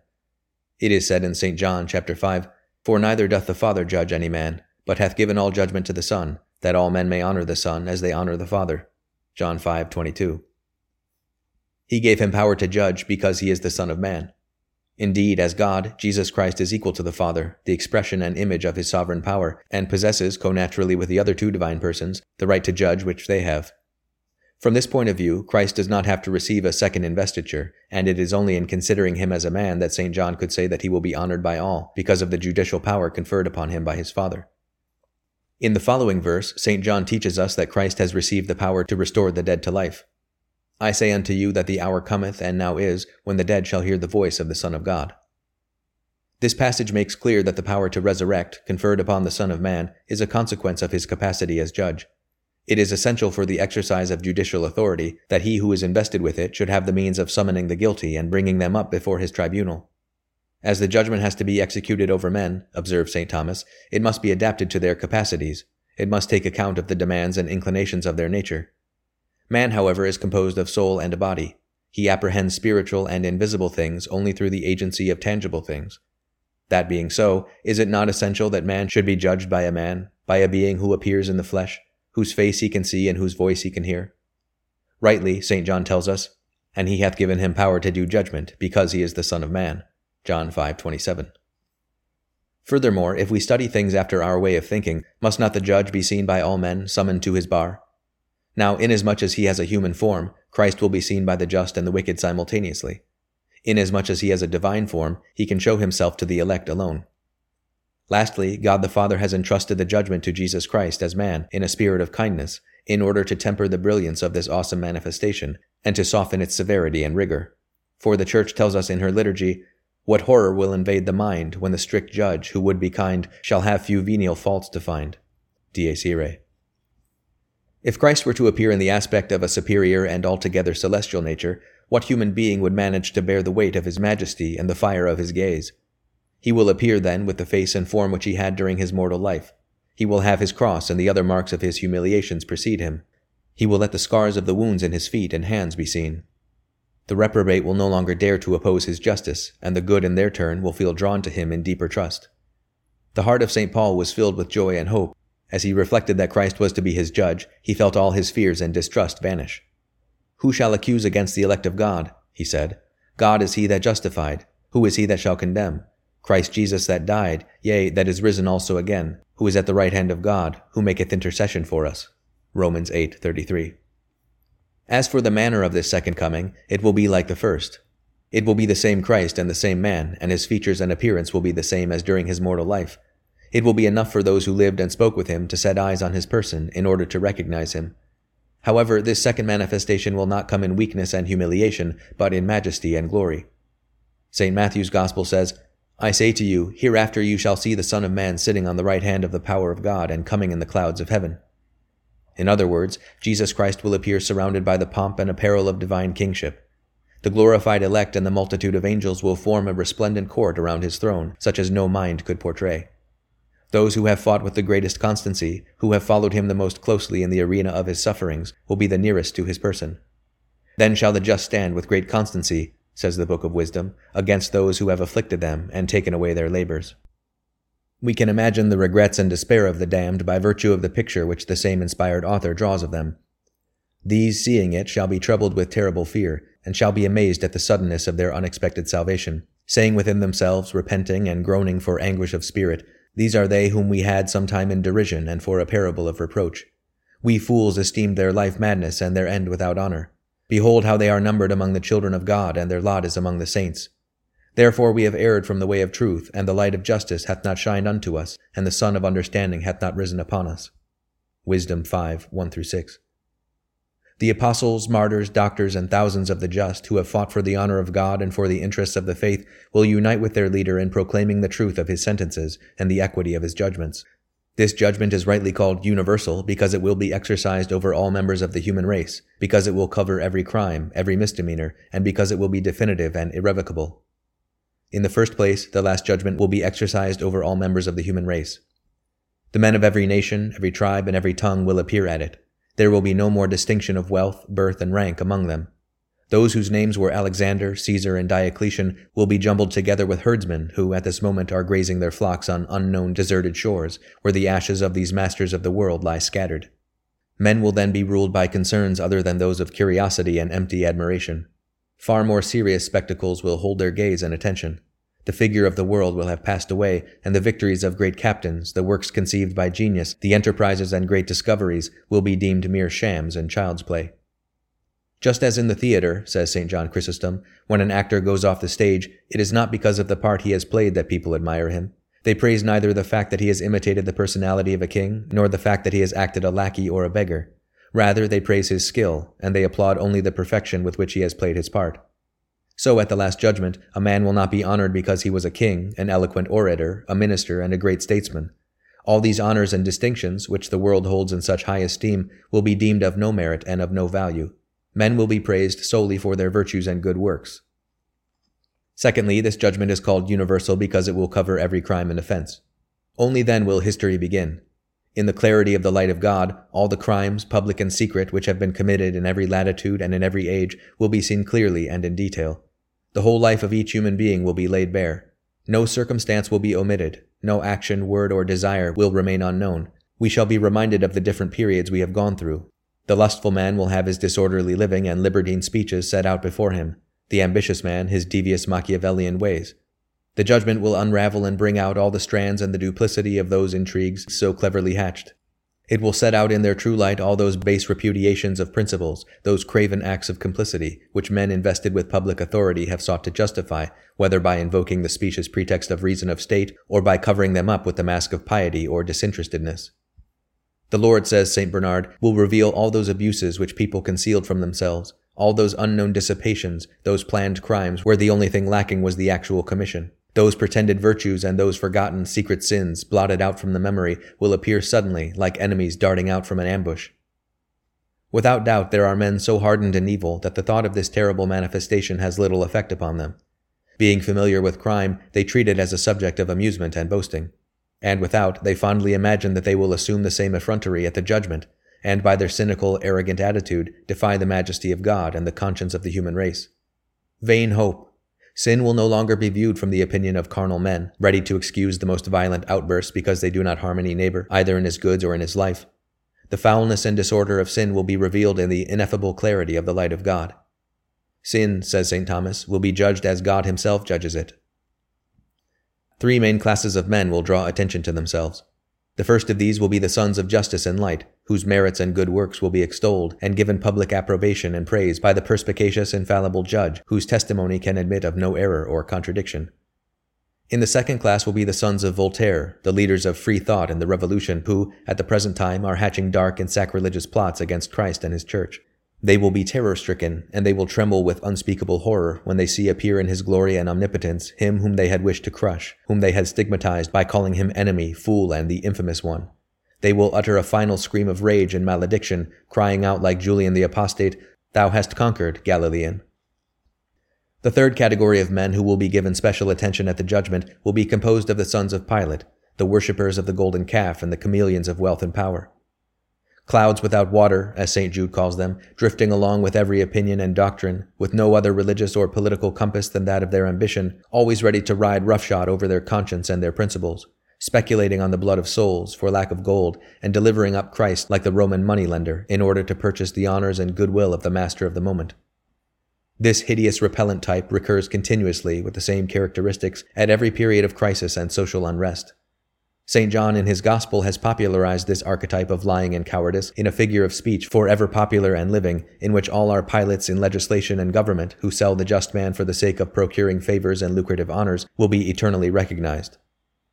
It is said in St. John chapter 5, For neither doth the Father judge any man, but hath given all judgment to the Son, that all men may honor the Son as they honor the Father. John 5:22. He gave him power to judge because he is the Son of Man. Indeed, as God, Jesus Christ is equal to the Father, the expression and image of his sovereign power, and possesses, co-naturally with the other two divine persons, the right to judge which they have. From this point of view, Christ does not have to receive a second investiture, and it is only in considering him as a man that St. John could say that he will be honored by all, because of the judicial power conferred upon him by his Father. In the following verse, St. John teaches us that Christ has received the power to restore the dead to life. I say unto you that the hour cometh, and now is, when the dead shall hear the voice of the Son of God. This passage makes clear that the power to resurrect, conferred upon the Son of Man, is a consequence of his capacity as judge. It is essential for the exercise of judicial authority that he who is invested with it should have the means of summoning the guilty and bringing them up before his tribunal. As the judgment has to be executed over men, observes St. Thomas, it must be adapted to their capacities. It must take account of the demands and inclinations of their nature. Man, however, is composed of soul and a body. He apprehends spiritual and invisible things only through the agency of tangible things. That being so, is it not essential that man should be judged by a man, by a being who appears in the flesh, whose face he can see and whose voice he can hear? Rightly, St. John tells us, and he hath given him power to do judgment, because he is the Son of Man. John 5:27. Furthermore, if we study things after our way of thinking, must not the judge be seen by all men summoned to his bar? Now, inasmuch as he has a human form, Christ will be seen by the just and the wicked simultaneously. Inasmuch as he has a divine form, he can show himself to the elect alone. Lastly, God the Father has entrusted the judgment to Jesus Christ as man in a spirit of kindness, in order to temper the brilliance of this awesome manifestation, and to soften its severity and rigor. For the Church tells us in her liturgy, what horror will invade the mind when the strict judge, who would be kind, shall have few venial faults to find? Dies Irae. If Christ were to appear in the aspect of a superior and altogether celestial nature, what human being would manage to bear the weight of his majesty and the fire of his gaze? He will appear then with the face and form which he had during his mortal life. He will have his cross and the other marks of his humiliations precede him. He will let the scars of the wounds in his feet and hands be seen. The reprobate will no longer dare to oppose his justice, and the good in their turn will feel drawn to him in deeper trust. The heart of St. Paul was filled with joy and hope. As he reflected that Christ was to be his judge, he felt all his fears and distrust vanish. Who shall accuse against the elect of God? he said. God is he that justified. Who is he that shall condemn? Christ Jesus that died, yea, that is risen also again, who is at the right hand of God, who maketh intercession for us. Romans 8:33. As for the manner of this second coming, it will be like the first. It will be the same Christ and the same man, and his features and appearance will be the same as during his mortal life. It will be enough for those who lived and spoke with him to set eyes on his person in order to recognize him. However, this second manifestation will not come in weakness and humiliation, but in majesty and glory. St. Matthew's Gospel says, I say to you, hereafter you shall see the Son of Man sitting on the right hand of the power of God and coming in the clouds of heaven. In other words, Jesus Christ will appear surrounded by the pomp and apparel of divine kingship. The glorified elect and the multitude of angels will form a resplendent court around his throne, such as no mind could portray. Those who have fought with the greatest constancy, who have followed him the most closely in the arena of his sufferings, will be the nearest to his person. Then shall the just stand with great constancy, says the Book of Wisdom, against those who have afflicted them and taken away their labors. We can imagine the regrets and despair of the damned by virtue of the picture which the same inspired author draws of them. These, seeing it, shall be troubled with terrible fear, and shall be amazed at the suddenness of their unexpected salvation, saying within themselves, repenting and groaning for anguish of spirit, These are they whom we had sometime in derision and for a parable of reproach. We fools esteemed their life madness and their end without honor. Behold how they are numbered among the children of God, and their lot is among the saints. Therefore we have erred from the way of truth, and the light of justice hath not shined unto us, and the sun of understanding hath not risen upon us. Wisdom 5 1 6. The apostles, martyrs, doctors, and thousands of the just who have fought for the honor of God and for the interests of the faith will unite with their leader in proclaiming the truth of his sentences and the equity of his judgments. This judgment is rightly called universal because it will be exercised over all members of the human race, because it will cover every crime, every misdemeanor, and because it will be definitive and irrevocable. In the first place, the last judgment will be exercised over all members of the human race. The men of every nation, every tribe, and every tongue will appear at it. There will be no more distinction of wealth, birth, and rank among them. Those whose names were Alexander, Caesar, and Diocletian will be jumbled together with herdsmen who at this moment are grazing their flocks on unknown deserted shores, where the ashes of these masters of the world lie scattered. Men will then be ruled by concerns other than those of curiosity and empty admiration. Far more serious spectacles will hold their gaze and attention. The figure of the world will have passed away, and the victories of great captains, the works conceived by genius, the enterprises and great discoveries will be deemed mere shams and child's play. Just as in the theater, says St. John Chrysostom, when an actor goes off the stage, it is not because of the part he has played that people admire him. They praise neither the fact that he has imitated the personality of a king, nor the fact that he has acted a lackey or a beggar. Rather, they praise his skill, and they applaud only the perfection with which he has played his part. So at the Last Judgment, a man will not be honored because he was a king, an eloquent orator, a minister, and a great statesman. All these honors and distinctions, which the world holds in such high esteem, will be deemed of no merit and of no value. Men will be praised solely for their virtues and good works. Secondly, this judgment is called universal because it will cover every crime and offense. Only then will history begin. In the clarity of the light of God, all the crimes, public and secret, which have been committed in every latitude and in every age, will be seen clearly and in detail. The whole life of each human being will be laid bare. No circumstance will be omitted. No action, word, or desire will remain unknown. We shall be reminded of the different periods we have gone through. The lustful man will have his disorderly living and libertine speeches set out before him. The ambitious man, his devious Machiavellian ways. The judgment will unravel and bring out all the strands and the duplicity of those intrigues so cleverly hatched. It will set out in their true light all those base repudiations of principles, those craven acts of complicity, which men invested with public authority have sought to justify, whether by invoking the specious pretext of reason of state, or by covering them up with the mask of piety or disinterestedness. The Lord, says St. Bernard, will reveal all those abuses which people concealed from themselves, all those unknown dissipations, those planned crimes where the only thing lacking was the actual commission. Those pretended virtues and those forgotten secret sins, blotted out from the memory, will appear suddenly, like enemies darting out from an ambush. Without doubt, there are men so hardened in evil that the thought of this terrible manifestation has little effect upon them. Being familiar with crime, they treat it as a subject of amusement and boasting. And without, they fondly imagine that they will assume the same effrontery at the judgment, and by their cynical, arrogant attitude, defy the majesty of God and the conscience of the human race. Vain hope! Sin will no longer be viewed from the opinion of carnal men, ready to excuse the most violent outbursts because they do not harm any neighbor, either in his goods or in his life. The foulness and disorder of sin will be revealed in the ineffable clarity of the light of God. Sin, says St. Thomas, will be judged as God himself judges it. Three main classes of men will draw attention to themselves. The first of these will be the sons of justice and light, whose merits and good works will be extolled and given public approbation and praise by the perspicacious infallible judge, whose testimony can admit of no error or contradiction. In the second class will be the sons of Voltaire, the leaders of free thought and the revolution, who, at the present time, are hatching dark and sacrilegious plots against Christ and his church. They will be terror stricken, and they will tremble with unspeakable horror when they see appear in his glory and omnipotence him whom they had wished to crush, whom they had stigmatized by calling him enemy, fool, and the infamous one. They will utter a final scream of rage and malediction, crying out like Julian the Apostate, Thou hast conquered, Galilean. The third category of men who will be given special attention at the judgment will be composed of the sons of Pilate, the worshippers of the golden calf and the chameleons of wealth and power. Clouds without water, as St. Jude calls them, drifting along with every opinion and doctrine, with no other religious or political compass than that of their ambition, always ready to ride roughshod over their conscience and their principles speculating on the blood of souls for lack of gold, and delivering up Christ like the Roman moneylender in order to purchase the honors and goodwill of the master of the moment. This hideous repellent type recurs continuously with the same characteristics at every period of crisis and social unrest. St. John in his Gospel has popularized this archetype of lying and cowardice in a figure of speech forever popular and living, in which all our Pilates in legislation and government who sell the just man for the sake of procuring favors and lucrative honors will be eternally recognized.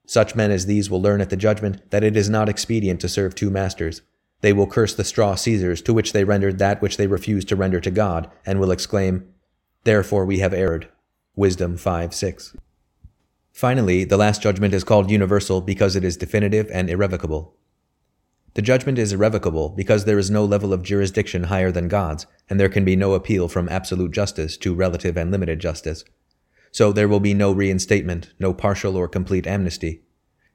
Such men as these will learn at the judgment that it is not expedient to serve two masters. They will curse the straw Caesars, to which they rendered that which they refused to render to God, and will exclaim, Therefore we have erred. Wisdom 5 6. Finally, the last judgment is called universal because it is definitive and irrevocable. The judgment is irrevocable because there is no level of jurisdiction higher than God's, and there can be no appeal from absolute justice to relative and limited justice. So there will be no reinstatement, no partial or complete amnesty.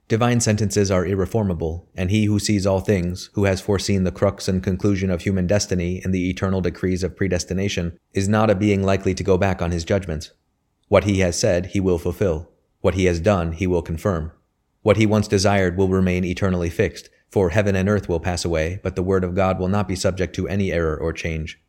Divine sentences are irreformable, and he who sees all things, who has foreseen the crux and conclusion of human destiny in the eternal decrees of predestination, is not a being likely to go back on his judgments. What he has said, he will fulfill. What he has done, he will confirm. What he once desired will remain eternally fixed, for heaven and earth will pass away, but the word of God will not be subject to any error or change.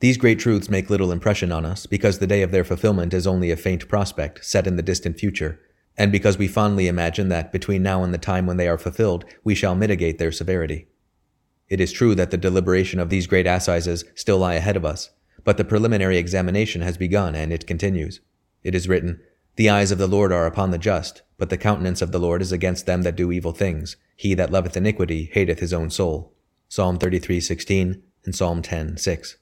These great truths make little impression on us because the day of their fulfillment is only a faint prospect set in the distant future, and because we fondly imagine that between now and the time when they are fulfilled, we shall mitigate their severity. It is true that the deliberation of these great assizes still lie ahead of us, but the preliminary examination has begun and it continues. It is written, the eyes of the Lord are upon the just, but the countenance of the Lord is against them that do evil things. He that loveth iniquity hateth his own soul. Psalm 33:16 and Psalm 10:6.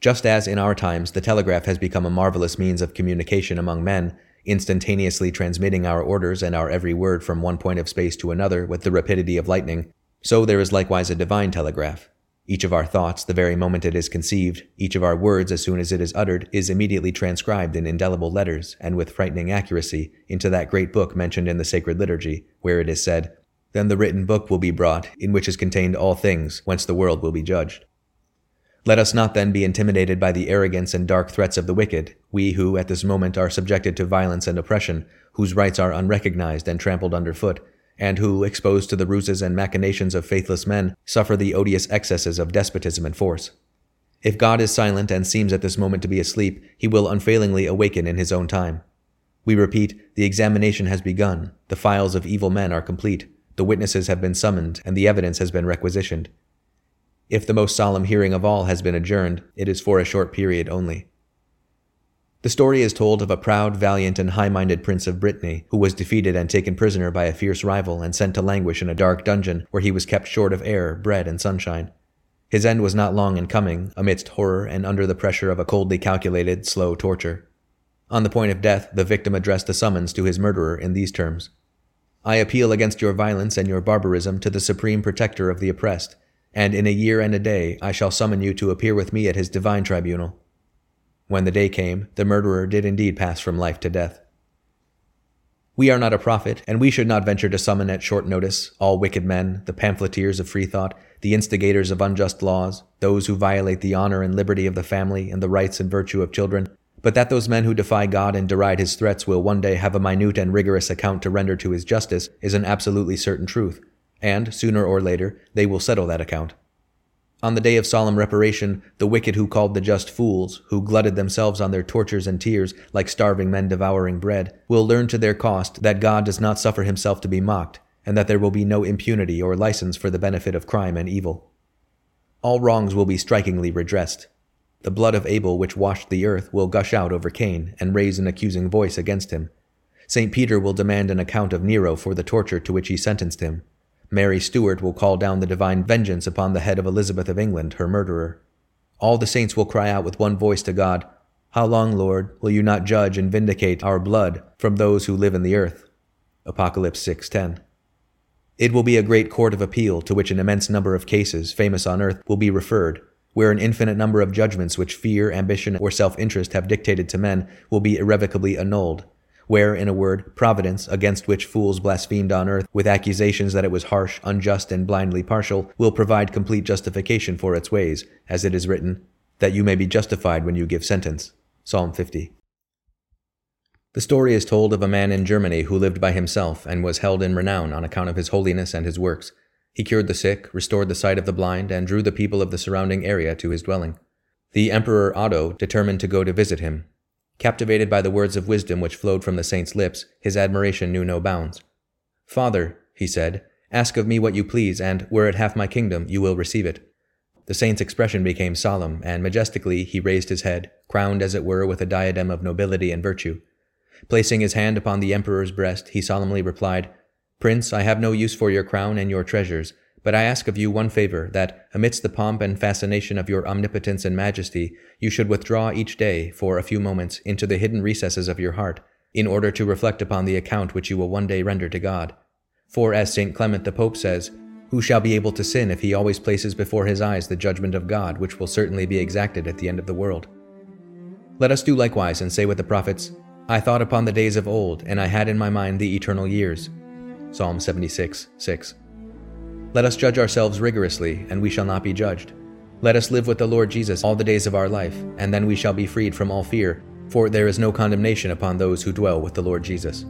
Just as in our times the telegraph has become a marvelous means of communication among men, instantaneously transmitting our orders and our every word from one point of space to another with the rapidity of lightning, so there is likewise a divine telegraph, each of our thoughts, the very moment it is conceived, each of our words as soon as it is uttered, is immediately transcribed in indelible letters, and with frightening accuracy, into that great book mentioned in the sacred liturgy, where it is said, Then the written book will be brought, in which is contained all things, whence the world will be judged. Let us not then be intimidated by the arrogance and dark threats of the wicked, we who at this moment are subjected to violence and oppression, whose rights are unrecognized and trampled under foot, and who, exposed to the ruses and machinations of faithless men, suffer the odious excesses of despotism and force. If God is silent and seems at this moment to be asleep, he will unfailingly awaken in his own time. We repeat, the examination has begun, the files of evil men are complete, the witnesses have been summoned, and the evidence has been requisitioned. If the most solemn hearing of all has been adjourned, it is for a short period only. The story is told of a proud, valiant, and high minded prince of Brittany who was defeated and taken prisoner by a fierce rival and sent to languish in a dark dungeon where he was kept short of air, bread, and sunshine. His end was not long in coming, amidst horror and under the pressure of a coldly calculated, slow torture. On the point of death, the victim addressed a summons to his murderer in these terms I appeal against your violence and your barbarism to the supreme protector of the oppressed, and in a year and a day I shall summon you to appear with me at his divine tribunal. When the day came, the murderer did indeed pass from life to death. We are not a prophet, and we should not venture to summon at short notice all wicked men, the pamphleteers of free thought, the instigators of unjust laws, those who violate the honor and liberty of the family and the rights and virtue of children, but that those men who defy God and deride his threats will one day have a minute and rigorous account to render to his justice is an absolutely certain truth, and, sooner or later, they will settle that account. On the day of solemn reparation, the wicked who called the just fools, who glutted themselves on their tortures and tears like starving men devouring bread, will learn to their cost that God does not suffer himself to be mocked, and that there will be no impunity or license for the benefit of crime and evil. All wrongs will be strikingly redressed. The blood of Abel which washed the earth will gush out over Cain and raise an accusing voice against him. St. Peter will demand an account of Nero for the torture to which he sentenced him. Mary Stuart will call down the divine vengeance upon the head of Elizabeth of England, her murderer. All the saints will cry out with one voice to God, How long, Lord, will you not judge and vindicate our blood from those who live in the earth? Apocalypse 6:10. It will be a great court of appeal to which an immense number of cases famous on earth will be referred, where an infinite number of judgments which fear, ambition, or self-interest have dictated to men will be irrevocably annulled, where, in a word, providence, against which fools blasphemed on earth with accusations that it was harsh, unjust, and blindly partial, will provide complete justification for its ways, as it is written, that you may be justified when you give sentence. Psalm 50. The story is told of a man in Germany who lived by himself and was held in renown on account of his holiness and his works. He cured the sick, restored the sight of the blind, and drew the people of the surrounding area to his dwelling. The Emperor Otto determined to go to visit him, Captivated by the words of wisdom which flowed from the saint's lips, his admiration knew no bounds. Father, he said, ask of me what you please, and, were it half my kingdom, you will receive it. The saint's expression became solemn, and majestically he raised his head, crowned as it were with a diadem of nobility and virtue. Placing his hand upon the emperor's breast, he solemnly replied, Prince, I have no use for your crown and your treasures, But I ask of you one favor, that, amidst the pomp and fascination of your omnipotence and majesty, you should withdraw each day, for a few moments, into the hidden recesses of your heart, in order to reflect upon the account which you will one day render to God. For, as St. Clement the Pope says, who shall be able to sin if he always places before his eyes the judgment of God, which will certainly be exacted at the end of the world? Let us do likewise and say with the prophets, I thought upon the days of old, and I had in my mind the eternal years. Psalm 76, 6. Let us judge ourselves rigorously, and we shall not be judged. Let us live with the Lord Jesus all the days of our life, and then we shall be freed from all fear, for there is no condemnation upon those who dwell with the Lord Jesus.